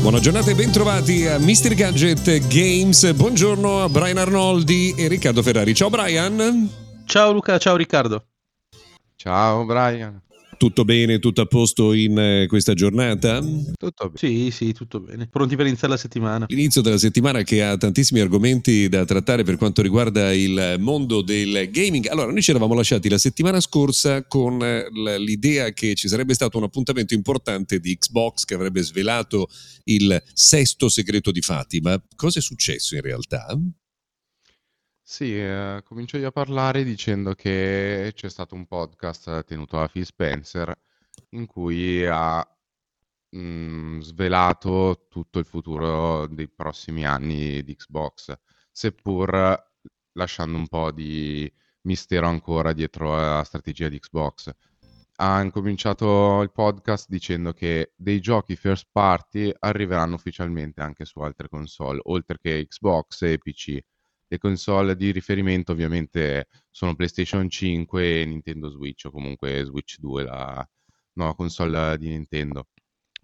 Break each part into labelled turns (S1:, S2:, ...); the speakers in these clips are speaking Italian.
S1: Buona giornata e bentrovati a Mr. Gadget Games. Buongiorno a Brian Arnoldi e Riccardo Ferrari. Ciao Brian.
S2: Ciao Luca, ciao Riccardo.
S3: Ciao Brian.
S1: Tutto bene, tutto a posto in eh, questa giornata?
S3: Tutto bene.
S2: Sì, sì, tutto bene. Pronti per iniziare la settimana.
S1: Inizio della settimana che ha tantissimi argomenti da trattare per quanto riguarda il mondo del gaming. Allora, noi ci eravamo lasciati la settimana scorsa con eh, l'idea che ci sarebbe stato un appuntamento importante di Xbox che avrebbe svelato il sesto segreto di Fatima. Cosa è successo in realtà?
S3: Sì, eh, comincio io a parlare dicendo che c'è stato un podcast tenuto da Phil Spencer in cui ha mh, svelato tutto il futuro dei prossimi anni di Xbox, seppur lasciando un po' di mistero ancora dietro alla strategia di Xbox. Ha incominciato il podcast dicendo che dei giochi first party arriveranno ufficialmente anche su altre console, oltre che Xbox e PC le console di riferimento ovviamente sono PlayStation 5 e Nintendo Switch o comunque Switch 2, la nuova console di Nintendo.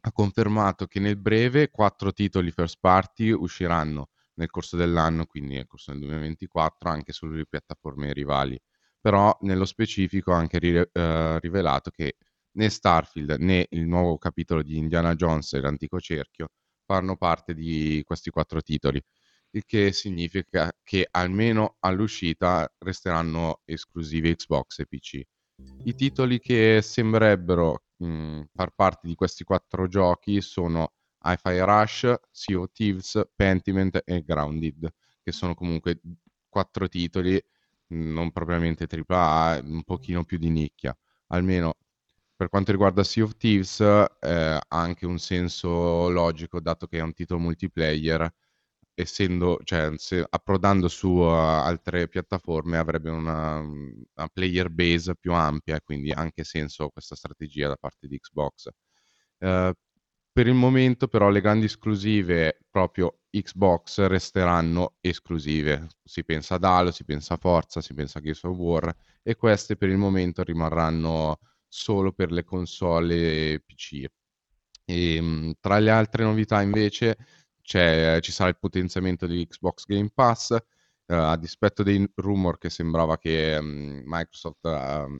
S3: Ha confermato che nel breve quattro titoli first party usciranno nel corso dell'anno, quindi nel corso del 2024, anche sulle piattaforme rivali. Però nello specifico ha anche ri- eh, rivelato che né Starfield né il nuovo capitolo di Indiana Jones e l'antico cerchio fanno parte di questi quattro titoli il che significa che almeno all'uscita resteranno esclusivi Xbox e PC. I titoli che sembrerebbero mh, far parte di questi quattro giochi sono Hi-Fi Rush, Sea of Thieves, Pentiment e Grounded, che sono comunque quattro titoli non propriamente AAA, un pochino più di nicchia. Almeno per quanto riguarda Sea of Thieves eh, ha anche un senso logico, dato che è un titolo multiplayer essendo, cioè, se, approdando su uh, altre piattaforme avrebbe una, una, player base più ampia quindi anche senso questa strategia da parte di Xbox. Uh, per il momento però le grandi esclusive proprio Xbox resteranno esclusive. Si pensa ad Halo, si pensa a Forza, si pensa a Gears of War e queste per il momento rimarranno solo per le console PC. E, ehm, tra le altre novità invece ci sarà il potenziamento di Xbox Game Pass, uh, a dispetto dei rumor che sembrava che um, Microsoft uh,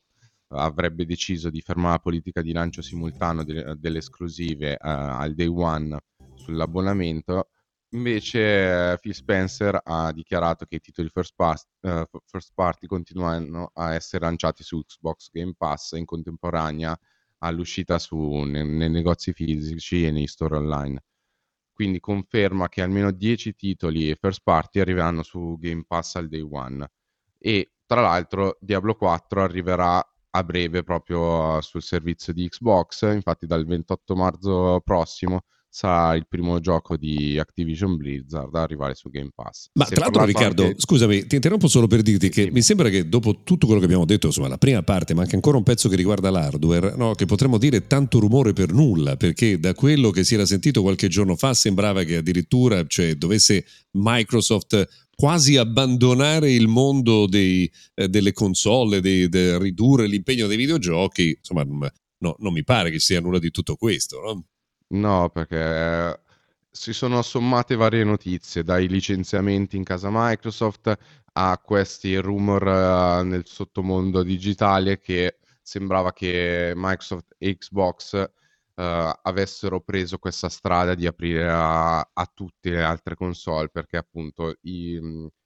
S3: avrebbe deciso di fermare la politica di lancio simultaneo de- delle esclusive uh, al day one sull'abbonamento. Invece Phil Spencer ha dichiarato che i titoli first, pass, first party continuano a essere lanciati su Xbox Game Pass in contemporanea all'uscita su, nei, nei negozi fisici e nei store online quindi conferma che almeno 10 titoli first party arriveranno su Game Pass al day one. E tra l'altro Diablo 4 arriverà a breve proprio sul servizio di Xbox, infatti dal 28 marzo prossimo sarà il primo gioco di Activision Blizzard ad arrivare su Game Pass.
S1: Ma tra l'altro Riccardo, anche... scusami, ti interrompo solo per dirti che sì. mi sembra che dopo tutto quello che abbiamo detto, insomma la prima parte, ma anche ancora un pezzo che riguarda l'hardware, no, che potremmo dire tanto rumore per nulla, perché da quello che si era sentito qualche giorno fa sembrava che addirittura cioè, dovesse Microsoft quasi abbandonare il mondo dei, eh, delle console, di ridurre l'impegno dei videogiochi, insomma no, non mi pare che sia nulla di tutto questo. No?
S3: No, perché si sono sommate varie notizie, dai licenziamenti in casa Microsoft a questi rumor uh, nel sottomondo digitale che sembrava che Microsoft e Xbox uh, avessero preso questa strada di aprire a, a, tutte le altre console perché appunto i,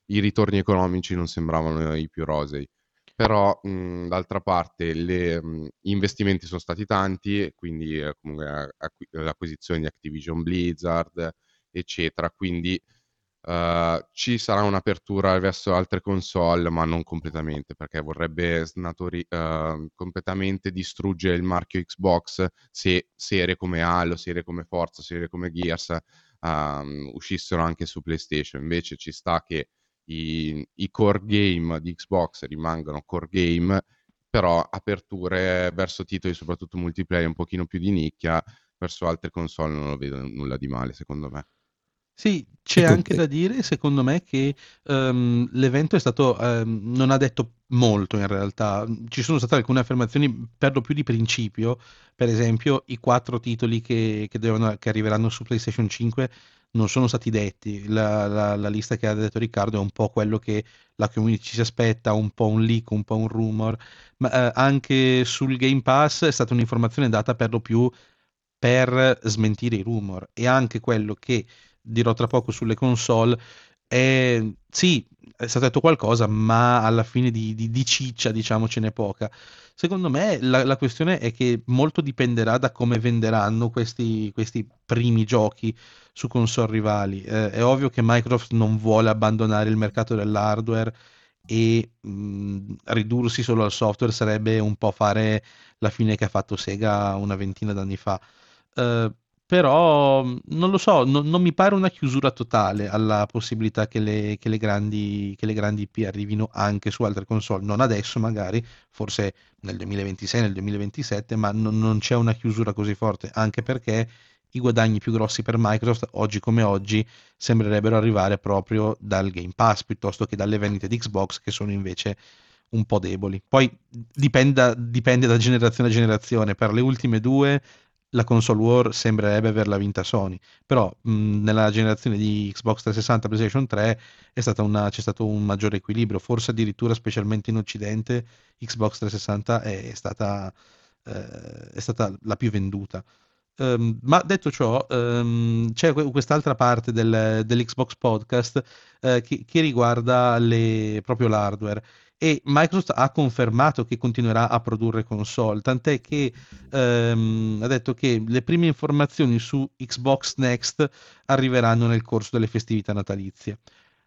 S3: i ritorni economici non sembravano i più rosei però mh, d'altra parte le, mh, gli investimenti sono stati tanti, quindi eh, comunque acqu- l'acquisizione di Activision Blizzard, eccetera, quindi Uh, ci sarà un'apertura verso altre console, ma non completamente, perché vorrebbe snatori- uh, completamente distruggere il marchio Xbox se serie come Halo, serie come Forza, serie come Gears um, uscissero anche su PlayStation. Invece ci sta che i, i core game di Xbox rimangano core game, però aperture verso titoli soprattutto multiplayer un pochino più di nicchia, verso altre console non lo vedo nulla di male secondo me.
S2: Sì, c'è anche da dire, secondo me, che ehm, l'evento è stato, ehm, non ha detto molto in realtà. Ci sono state alcune affermazioni per lo più di principio, per esempio i quattro titoli che, che devono- che arriveranno su PlayStation 5 non sono stati detti. La, la- la lista che ha detto Riccardo è un po' quello che la community si aspetta, un po' un leak, un po' un rumor, ma eh, anche sul Game Pass è stata un'informazione data per lo più per smentire i rumor e anche quello che dirò tra poco sulle console è sì, è stato detto qualcosa, ma alla fine di, di- di ciccia, diciamo, ce n'è poca. Secondo me la, la questione è che molto dipenderà da come venderanno questi, questi primi giochi su console rivali. Eh, è ovvio che Microsoft non vuole abbandonare il mercato dell'hardware e mh, ridursi solo al software sarebbe un po' fare la fine che ha fatto Sega una ventina d'anni fa. Eh, però non lo so, non, non mi pare una chiusura totale alla possibilità che le, che le grandi, che le grandi IP arrivino anche su altre console. Non adesso, magari, forse nel 2026, nel 2027, ma non, non c'è una chiusura così forte, anche perché i guadagni più grossi per Microsoft, oggi come oggi, sembrerebbero arrivare proprio dal Game Pass piuttosto che dalle vendite di Xbox, che sono invece un po' deboli. Poi dipende, dipende da generazione a generazione. Per le ultime due la console war sembrerebbe averla vinta Sony, però mh, nella generazione di Xbox 360 e PlayStation 3 è stata una- c'è stato un maggiore equilibrio, forse addirittura specialmente in Occidente Xbox 360 è stata, eh, è stata la più venduta. Ehm, ma detto ciò, ehm, c'è que- quest'altra parte del- dell'Xbox Podcast eh, che, che riguarda le- proprio l'hardware e Microsoft ha confermato che continuerà a produrre console, tant'è che ehm, ha detto che le prime informazioni su Xbox Next arriveranno nel corso delle festività natalizie.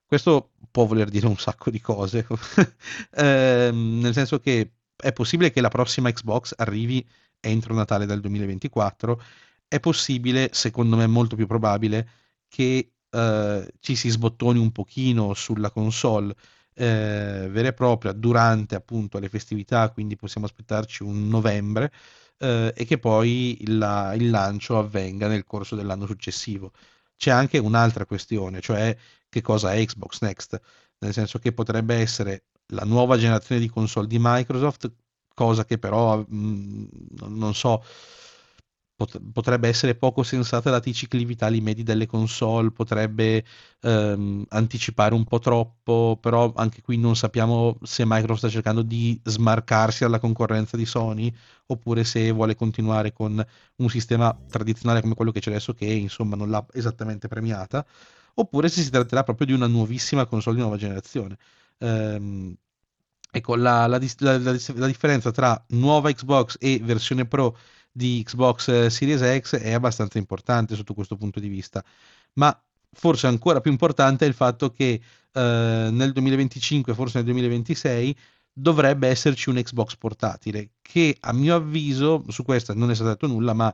S2: Questo può voler dire un sacco di cose, Ehm, nel senso che è possibile che la prossima Xbox arrivi entro Natale del 2024, è possibile, secondo me molto più probabile, che eh, ci si sbottoni un pochino sulla console eh, vera e propria durante appunto le festività, quindi possiamo aspettarci un novembre eh, e che poi la- il lancio avvenga nel corso dell'anno successivo. C'è anche un'altra questione, cioè che cosa è Xbox Next, nel senso che potrebbe essere la nuova generazione di console di Microsoft, cosa che però mh, non non so, potrebbe essere poco sensata dati i cicli vitali medi delle console, potrebbe ehm, anticipare un po' troppo, però anche qui non sappiamo se Microsoft sta cercando di smarcarsi dalla concorrenza di Sony oppure se vuole continuare con un sistema tradizionale come quello che c'è adesso che insomma non l'ha esattamente premiata, oppure se si tratterà proprio di una nuovissima console di nuova generazione. Ehm, ecco, la, la la- la la differenza tra nuova Xbox e versione Pro di Xbox eh, Series X è abbastanza importante sotto questo punto di vista, ma forse ancora più importante è il fatto che eh, nel 2025, forse nel 2026, dovrebbe esserci un Xbox portatile, che a mio avviso, su questa non è stato detto nulla, ma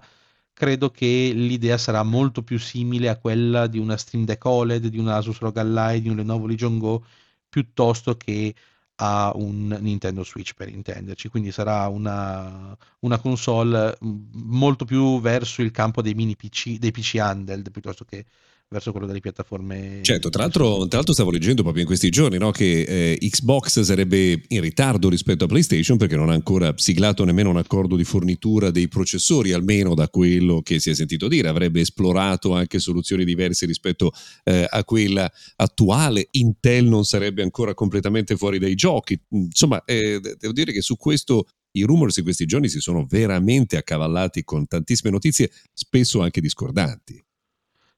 S2: credo che l'idea sarà molto più simile a quella di una Steam Deck OLED, di un Asus ROG Ally, di un Lenovo Legion Go, piuttosto che a un Nintendo Switch per intenderci. Quindi sarà una, una console mh, molto più verso il campo dei mini PC, dei PC handheld, piuttosto che verso quello delle piattaforme.
S1: Certo, tra l'altro, tra l'altro stavo leggendo proprio in questi giorni no, che eh, Xbox sarebbe in ritardo rispetto a PlayStation perché non ha ancora siglato nemmeno un accordo di fornitura dei processori, almeno da quello che si è sentito dire. Avrebbe esplorato anche soluzioni diverse rispetto eh, a quella attuale. Intel non sarebbe ancora completamente fuori dai giochi. Insomma, eh, devo dire che su questo i rumors in questi giorni si sono veramente accavallati con tantissime notizie, spesso anche discordanti.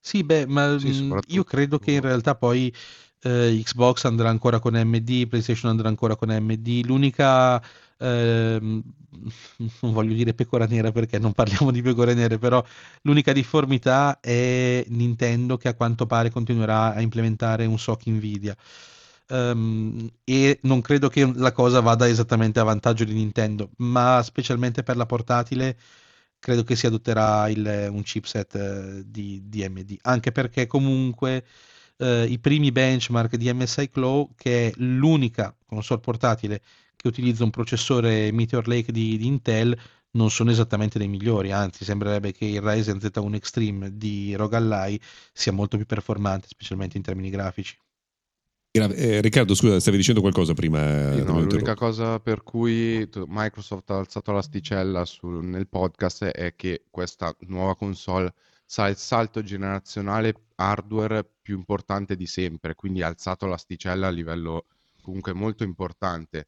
S2: Sì, beh, ma
S3: Sì,
S2: mh,
S3: soprattutto-
S2: io credo che in realtà poi eh, Xbox andrà ancora con AMD, PlayStation andrà ancora con AMD. L'unica eh, non voglio dire pecora nera perché non parliamo di pecore nere, però l'unica difformità è Nintendo che a quanto pare continuerà a implementare un SOC Nvidia. Um, e non credo che la cosa vada esattamente a vantaggio di Nintendo, ma specialmente per la portatile credo che si adotterà il, un chipset uh, di, AMD, anche perché comunque uh, i primi benchmark di MSI Claw, che è l'unica console portatile che utilizza un processore Meteor Lake di, di Intel, non sono esattamente dei migliori, anzi sembrerebbe che il Ryzen Z1 Extreme di Rogalai sia molto più performante, specialmente in termini grafici.
S1: Eh, Riccardo, scusa, stavi dicendo qualcosa prima?
S3: Sì, no, l'unica cosa per cui Microsoft ha alzato l'asticella sul, nel podcast è che questa nuova console sa il salto generazionale hardware più importante di sempre, quindi ha alzato l'asticella a livello comunque molto importante.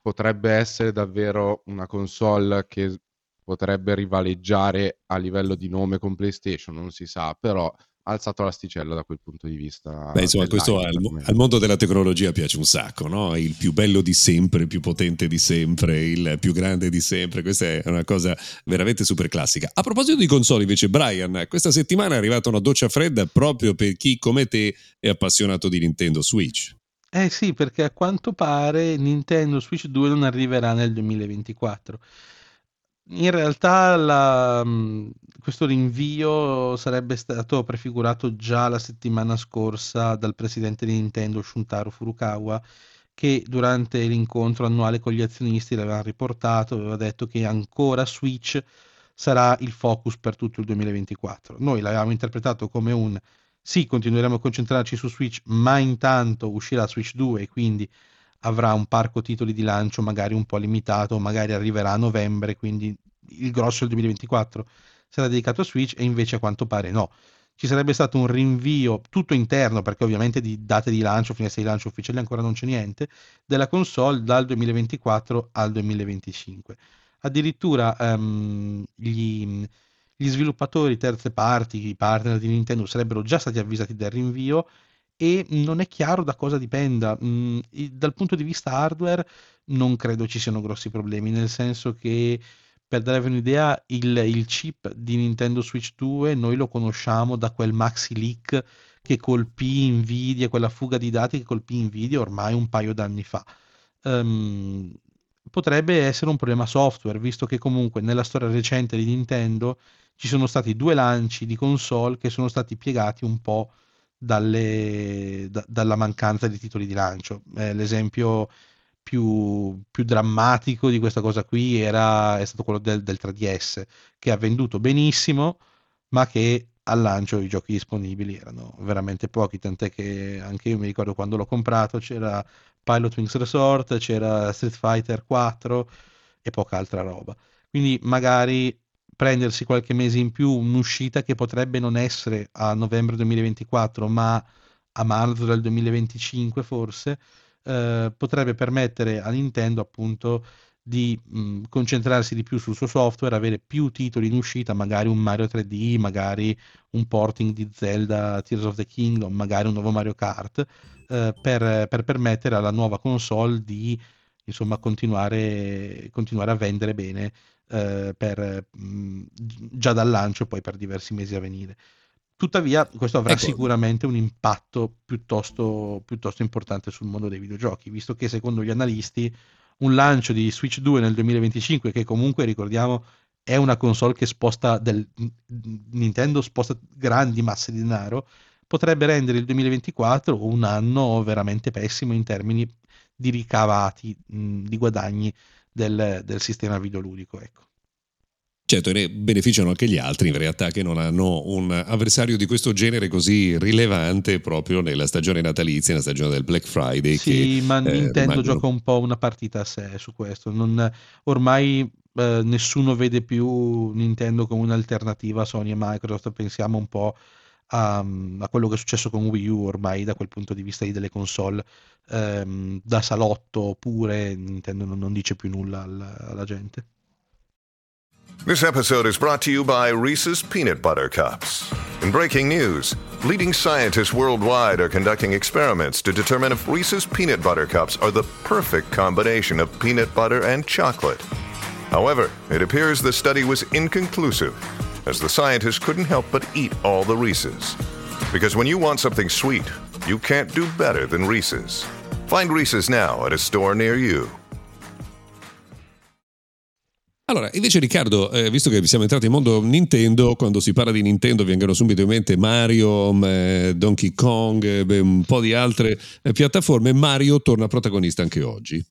S3: Potrebbe essere davvero una console che potrebbe rivaleggiare a livello di nome con PlayStation, non si sa, però alzato l'asticella da quel punto di vista.
S1: Beh, insomma, questo al, al, mondo della tecnologia piace un sacco, no? Il più bello di sempre, il più potente di sempre, il più grande di sempre. Questa è una cosa veramente super classica. A proposito di console, invece, Brian, questa settimana è arrivata una doccia fredda proprio per chi come te è appassionato di Nintendo Switch.
S2: Eh sì, perché a quanto pare Nintendo Switch 2 non arriverà nel 2024. In realtà la, mm, questo rinvio sarebbe stato prefigurato già la settimana scorsa dal presidente di Nintendo Shuntaro Furukawa che durante l'incontro annuale con gli azionisti l'aveva riportato, aveva detto che ancora Switch sarà il focus per tutto il 2024. Noi l'avevamo interpretato come un sì, continueremo a concentrarci su Switch, ma intanto uscirà Switch 2 e quindi avrà un parco titoli di lancio magari un po' limitato, magari arriverà a novembre, quindi il grosso del 2024 sarà dedicato a Switch e invece a quanto pare no. Ci sarebbe stato un rinvio tutto interno, perché ovviamente di date di lancio, finestre di lancio ufficiali ancora non c'è niente, della console dal 2024 al 2025. Addirittura um, gli, gli sviluppatori terze parti, i partner di Nintendo sarebbero già stati avvisati del rinvio e non è chiaro da cosa dipenda. Mm, dal punto di vista hardware non credo ci siano grossi problemi, nel senso che per darvi un'idea, il, il, chip di Nintendo Switch 2 noi lo conosciamo da quel maxi leak che colpì Nvidia, quella fuga di dati che colpì Nvidia ormai un paio d'anni fa. Um, potrebbe essere un problema software, visto che comunque nella storia recente di Nintendo ci sono stati due lanci di console che sono stati piegati un po' dalle, da, dalla mancanza di titoli di lancio. Eh, l'esempio più, più, drammatico di questa cosa qui era, è stato quello del, del 3DS, che ha venduto benissimo, ma che al lancio i giochi disponibili erano veramente pochi, tant'è che anche io mi ricordo quando l'ho comprato c'era Pilot Wings Resort, c'era Street Fighter 4 e poca altra roba. Quindi magari prendersi qualche mese in più un'uscita che potrebbe non essere a novembre 2024 ma a marzo del 2025 forse eh, potrebbe permettere a Nintendo appunto di mh, concentrarsi di più sul suo software, avere più titoli in uscita, magari un Mario 3D, magari un porting di Zelda Tears of the Kingdom, magari un nuovo Mario Kart, eh, per, per, permettere alla nuova console di insomma continuare, continuare a vendere bene eh, per, mh, già dal lancio e poi per diversi mesi a venire. Tuttavia, questo avrà ecco. sicuramente un impatto piuttosto, piuttosto, importante sul mondo dei videogiochi, visto che secondo gli analisti un lancio di Switch 2 nel 2025, che comunque ricordiamo è una console che sposta del Nintendo sposta grandi masse di denaro, potrebbe rendere il 2024 un anno veramente pessimo in termini di ricavati, mh, di guadagni del, del sistema videoludico. Ecco.
S1: Certo, ne beneficiano anche gli altri in realtà che non hanno un avversario di questo genere così rilevante proprio nella stagione natalizia, nella stagione del Black Friday.
S2: Sì,
S1: che,
S2: ma eh, Nintendo rimangono... gioca un po' una partita a sé su questo. Non, ormai eh, nessuno vede più Nintendo come un'alternativa a Sony e Microsoft, pensiamo un po' a, a, quello che è successo con Wii U ormai da quel punto di vista delle console. Um, da salotto pure Nintendo non, non dice più nulla alla, alla gente.
S4: This episode is brought to you by Reese's Peanut Butter Cups. In breaking news, Leading scientists worldwide are conducting experiments to determine if Reese's peanut butter cups are the perfect combination of peanut butter and chocolate. However, it appears the study was inconclusive, as the scientists couldn't help but eat all the Reese's. Because when you want something sweet, you can't do better than Reese's. Find Reese's now at a store near you.
S1: Allora, invece Riccardo, eh, visto che siamo entrati in mondo Nintendo, quando si parla di Nintendo vengono subito in mente Mario, mm, eh, Donkey Kong, eh, beh, un po' di altre eh, piattaforme, Mario torna protagonista anche oggi.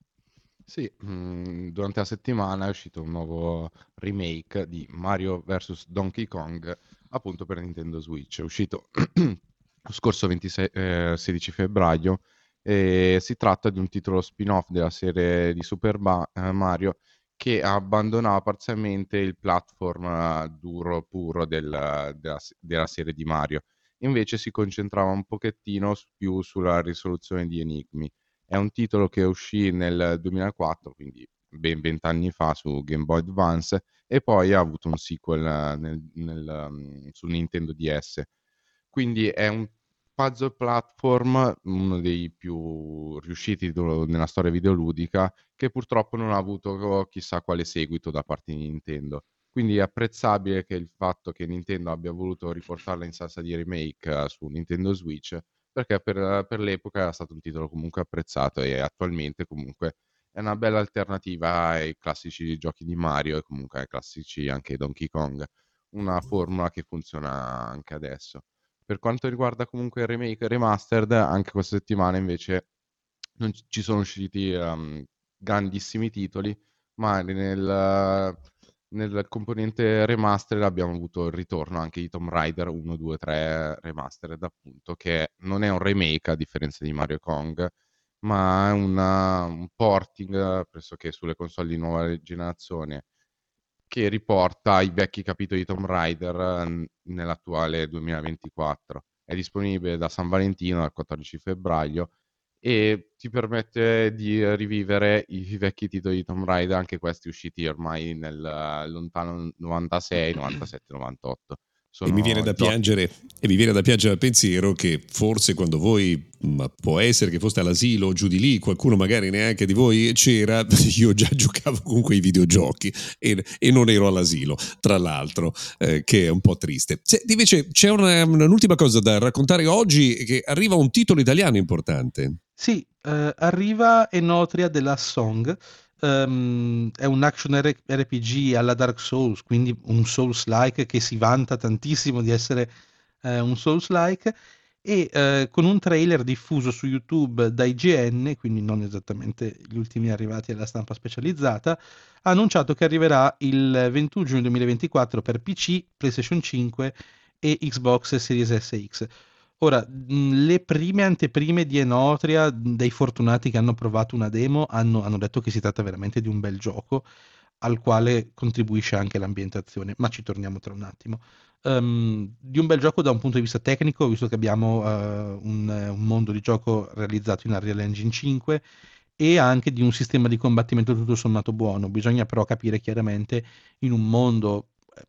S3: Sì, mm, durante la settimana è uscito un nuovo remake di Mario vs Donkey Kong, appunto per Nintendo Switch. È uscito lo scorso 26, eh, 16 febbraio e si tratta di un titolo spin-off della serie di Super ba- eh, Mario che abbandonava parzialmente il platform eh, duro puro del- della, della serie di Mario. Invece si concentrava un pochettino più sulla risoluzione di enigmi. È un titolo che uscì nel 2004, quindi ben vent'anni fa su Game Boy Advance e poi ha avuto un sequel eh, nel, nel, um, su Nintendo DS. Quindi è un puzzle platform, uno dei più riusciti nella storia videoludica, che purtroppo non ha avuto chissà quale seguito da parte di Nintendo. Quindi è apprezzabile che il fatto che Nintendo abbia voluto riportarla in salsa di remake uh, su Nintendo Switch, perché per, per, l'epoca era stato un titolo comunque apprezzato e attualmente comunque è una bella alternativa ai classici giochi di Mario e comunque ai classici anche Donkey Kong. Una formula che funziona anche adesso. Per quanto riguarda comunque il remake e remastered, anche questa settimana invece non ci sono usciti um, grandissimi titoli, ma nel, nel componente remastered abbiamo avuto il ritorno anche di Tomb Raider 1, 2, 3 remastered appunto, che non è un remake a differenza di Mario Kong, ma è una, un porting pressoché sulle console di nuova generazione che riporta i vecchi capitoli di Tomb Raider nell'attuale 2024. È disponibile da San Valentino al 14 febbraio e ti permette di rivivere i vecchi titoli di Tomb Raider, anche questi usciti ormai nel lontano 96, 97, 98.
S1: Sono e mi, viene da piangere, e mi viene da piangere al pensiero che forse quando voi, può essere che foste all'asilo o giù di lì, qualcuno magari neanche di voi c'era, io già giocavo con quei videogiochi e, e non ero all'asilo, tra l'altro, eh, che è un po' triste. Se, invece c'è una, un'ultima cosa da raccontare oggi, che arriva un titolo italiano importante.
S2: Sì, eh, arriva Enotria della Song um, è un action RPG alla Dark Souls, quindi un Souls-like che si vanta tantissimo di essere uh, un Souls-like e uh, con un trailer diffuso su YouTube da IGN, quindi non esattamente gli ultimi arrivati alla stampa specializzata, ha annunciato che arriverà il 21 giugno 2024 per PC, PlayStation 5 e Xbox Series SX. Ora, le prime anteprime di Enotria, dei fortunati che hanno provato una demo, hanno, hanno detto che si tratta veramente di un bel gioco al quale contribuisce anche l'ambientazione, ma ci torniamo tra un attimo. Um, di un bel gioco da un punto di vista tecnico, visto che abbiamo uh, un, un, mondo di gioco realizzato in Unreal Engine 5 e anche di un sistema di combattimento tutto sommato buono. Bisogna però capire chiaramente in un mondo eh,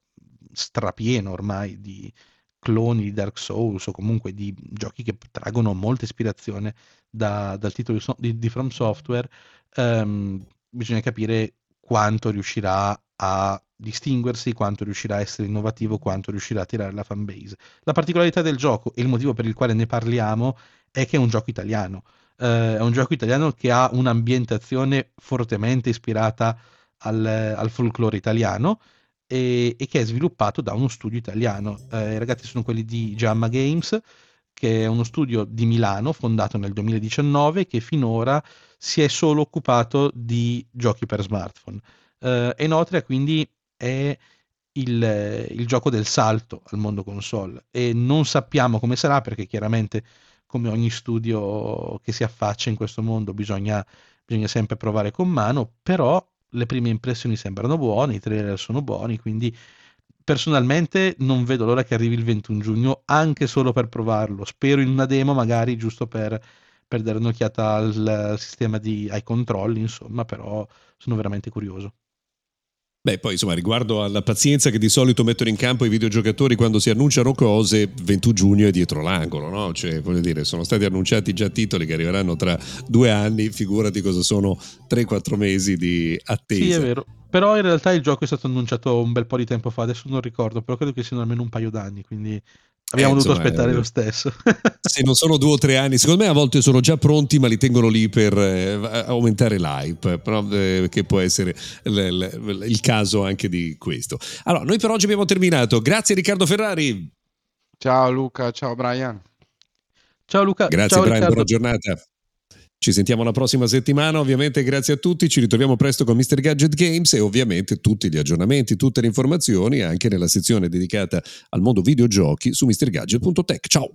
S2: strapieno ormai di, cloni di Dark Souls o comunque di giochi che traggono molta ispirazione da, dal titolo di, di, From Software, ehm, bisogna capire quanto riuscirà a distinguersi, quanto riuscirà a essere innovativo, quanto riuscirà a tirare la fanbase. La particolarità del gioco e il motivo per il quale ne parliamo è che è un gioco italiano. Eh, è un gioco italiano che ha un'ambientazione fortemente ispirata al, al folklore italiano e, e, che è sviluppato da uno studio italiano. Eh, I ragazzi sono quelli di Jamma Games, che è uno studio di Milano fondato nel 2019 che finora si è solo occupato di giochi per smartphone. Eh, Enotria quindi è il, il, gioco del salto al mondo console e non sappiamo come sarà perché chiaramente come ogni studio che si affaccia in questo mondo bisogna, bisogna sempre provare con mano, però le prime impressioni sembrano buone, i trailer sono buoni, quindi personalmente non vedo l'ora che arrivi il 21 giugno, anche solo per provarlo. Spero in una demo, magari giusto per, per dare un'occhiata al sistema di, ai controlli, insomma, però sono veramente curioso.
S1: Beh, poi insomma, riguardo alla pazienza che di solito mettono in campo i videogiocatori quando si annunciano cose, 21 giugno è dietro l'angolo, no? Cioè, voglio dire, sono stati annunciati già titoli che arriveranno tra due anni, figurati cosa sono 3-4 mesi di attesa.
S2: Sì, è vero. Però in realtà il gioco è stato annunciato un bel po' di tempo fa, adesso non ricordo, però credo che siano almeno un paio d'anni, quindi Abbiamo eh, dovuto insomma, aspettare eh, lo stesso.
S1: se non sono due o tre anni, secondo me a volte sono già pronti, ma li tengono lì per eh, aumentare l'hype, però, eh, che può essere l- l- il caso anche di questo. Allora, noi per oggi abbiamo terminato. Grazie Riccardo Ferrari.
S3: Ciao Luca, ciao Brian.
S2: Ciao Luca.
S1: Grazie
S2: ciao,
S1: Brian,
S2: Riccardo.
S1: buona giornata. Ci sentiamo la prossima settimana, ovviamente grazie a tutti, ci ritroviamo presto con Mr. Gadget Games e ovviamente tutti gli aggiornamenti, tutte le informazioni anche nella sezione dedicata al mondo videogiochi su mrgadget.tech. Ciao!